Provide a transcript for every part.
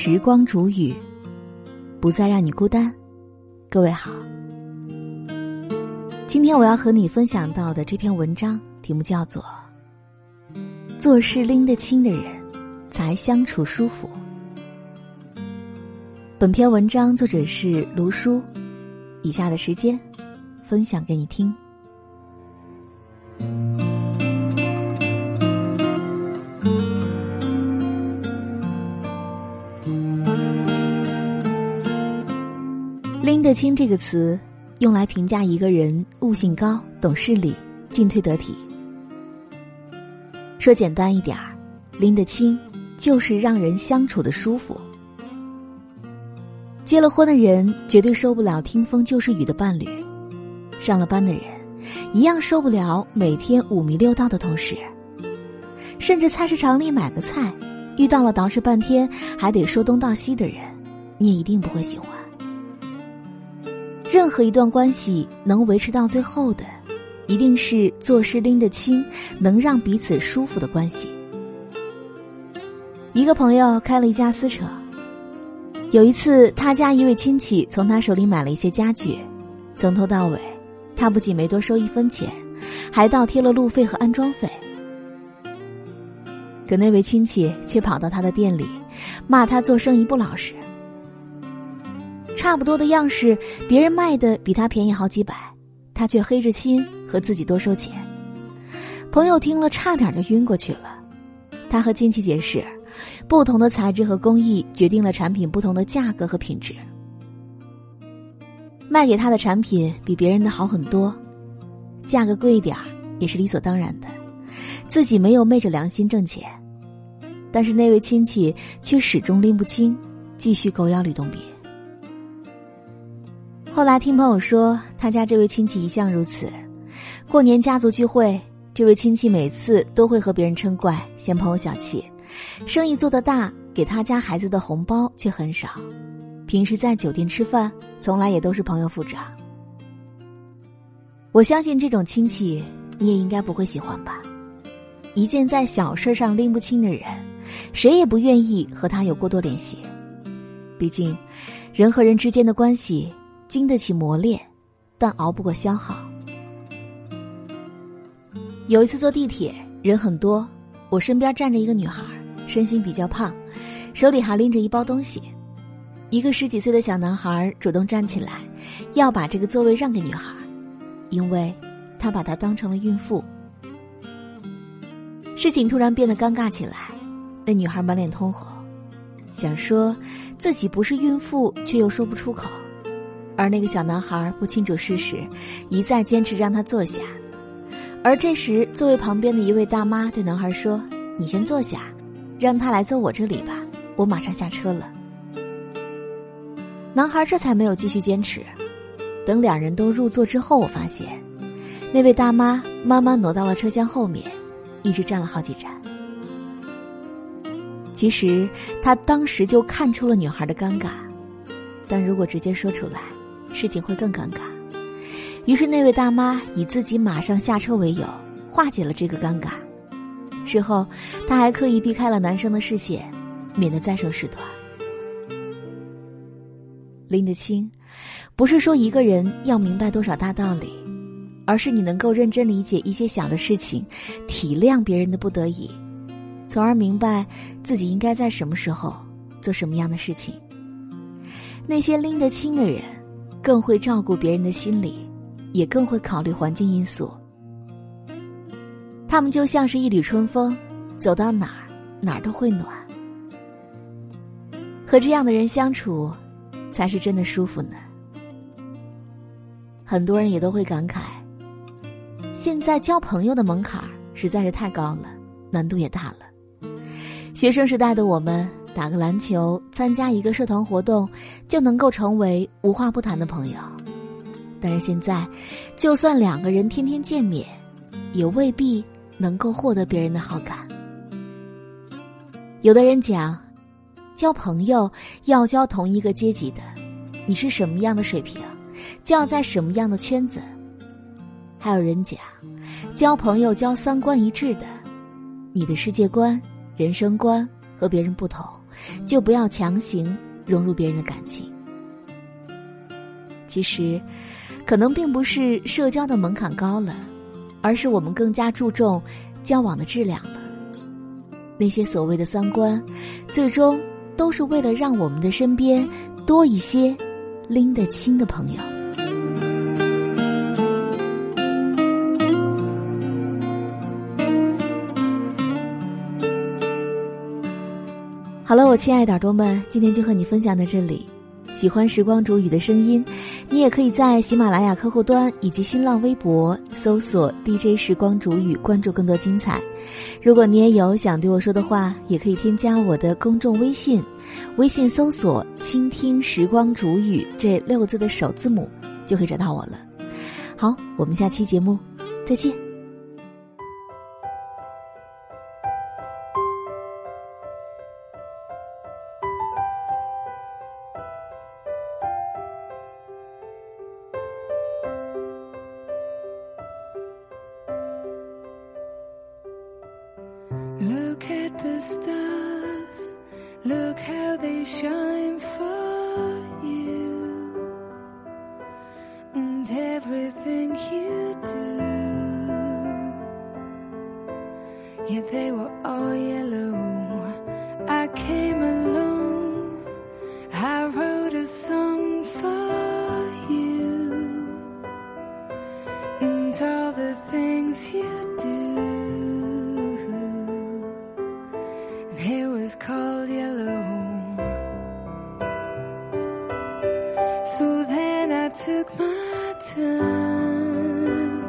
时光煮雨，不再让你孤单。各位好，今天我要和你分享到的这篇文章题目叫做《做事拎得清的人才相处舒服》。本篇文章作者是卢叔，以下的时间分享给你听。得清这个词，用来评价一个人悟性高、懂事理、进退得体。说简单一点儿，拎得清就是让人相处的舒服。结了婚的人绝对受不了听风就是雨的伴侣，上了班的人一样受不了每天五迷六道的同事，甚至菜市场里买个菜，遇到了捯饬半天还得说东道西的人，你也一定不会喜欢。任何一段关系能维持到最后的，一定是做事拎得清，能让彼此舒服的关系。一个朋友开了一家私车，有一次他家一位亲戚从他手里买了一些家具，从头到尾，他不仅没多收一分钱，还倒贴了路费和安装费。可那位亲戚却跑到他的店里，骂他做生意不老实。差不多的样式，别人卖的比他便宜好几百，他却黑着心和自己多收钱。朋友听了差点就晕过去了。他和亲戚解释，不同的材质和工艺决定了产品不同的价格和品质。卖给他的产品比别人的好很多，价格贵一点也是理所当然的，自己没有昧着良心挣钱。但是那位亲戚却始终拎不清，继续狗咬吕洞宾。后来听朋友说，他家这位亲戚一向如此。过年家族聚会，这位亲戚每次都会和别人称怪，嫌朋友小气。生意做得大，给他家孩子的红包却很少。平时在酒店吃饭，从来也都是朋友付账。我相信这种亲戚，你也应该不会喜欢吧？一件在小事上拎不清的人，谁也不愿意和他有过多联系。毕竟，人和人之间的关系。经得起磨练，但熬不过消耗。有一次坐地铁，人很多，我身边站着一个女孩，身形比较胖，手里还拎着一包东西。一个十几岁的小男孩主动站起来，要把这个座位让给女孩，因为他把她当成了孕妇。事情突然变得尴尬起来，那女孩满脸通红，想说自己不是孕妇，却又说不出口。而那个小男孩不清楚事实，一再坚持让他坐下。而这时，座位旁边的一位大妈对男孩说：“你先坐下，让他来坐我这里吧，我马上下车了。”男孩这才没有继续坚持。等两人都入座之后，我发现，那位大妈慢慢挪到了车厢后面，一直站了好几站。其实，他当时就看出了女孩的尴尬，但如果直接说出来，事情会更尴尬，于是那位大妈以自己马上下车为由，化解了这个尴尬。事后，她还刻意避开了男生的视线，免得再受事端。拎得清，不是说一个人要明白多少大道理，而是你能够认真理解一些小的事情，体谅别人的不得已，从而明白自己应该在什么时候做什么样的事情。那些拎得清的人。更会照顾别人的心理，也更会考虑环境因素。他们就像是一缕春风，走到哪儿哪儿都会暖。和这样的人相处，才是真的舒服呢。很多人也都会感慨，现在交朋友的门槛实在是太高了，难度也大了。学生时代的我们。打个篮球，参加一个社团活动，就能够成为无话不谈的朋友。但是现在，就算两个人天天见面，也未必能够获得别人的好感。有的人讲，交朋友要交同一个阶级的，你是什么样的水平，就要在什么样的圈子。还有人讲，交朋友交三观一致的，你的世界观、人生观和别人不同。就不要强行融入别人的感情。其实，可能并不是社交的门槛高了，而是我们更加注重交往的质量了。那些所谓的三观，最终都是为了让我们的身边多一些拎得清的朋友。了，我亲爱的耳朵们，今天就和你分享到这里。喜欢时光煮雨的声音，你也可以在喜马拉雅客户端以及新浪微博搜索 “DJ 时光煮雨”，关注更多精彩。如果你也有想对我说的话，也可以添加我的公众微信，微信搜索“倾听时光煮雨”这六个字的首字母，就可以找到我了。好，我们下期节目再见。Look at the stars, look how they shine for you, and everything you do. Yeah, they were all yellow. Took my turn.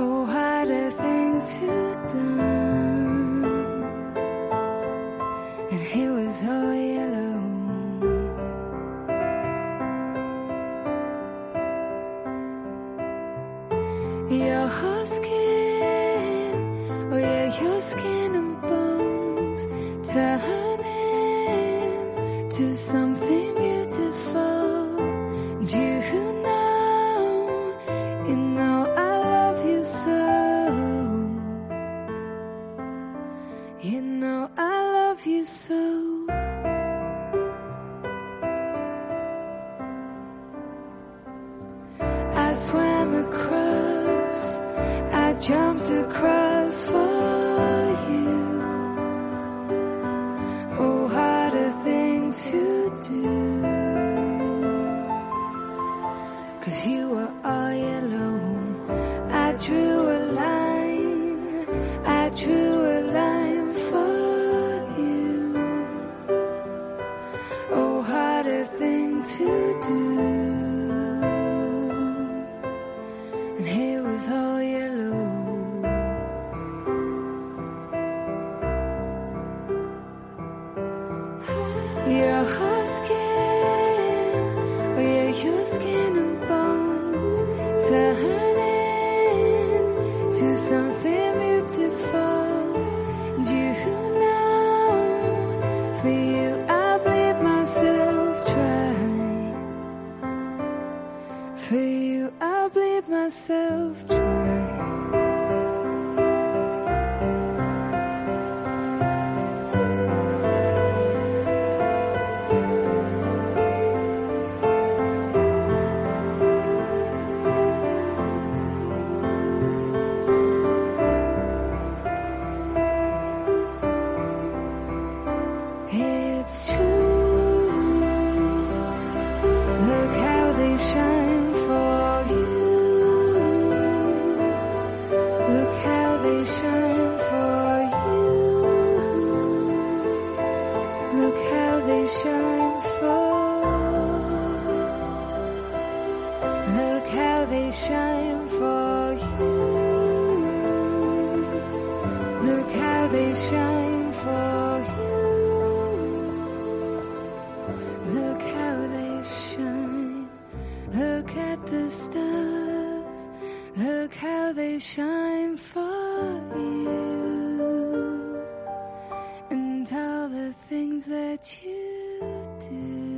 Oh, what a thing to done. And he was all yellow. Your whole skin, oh yeah, your skin and bones turning to something You know I love you so. I swam across, I jumped across for you do?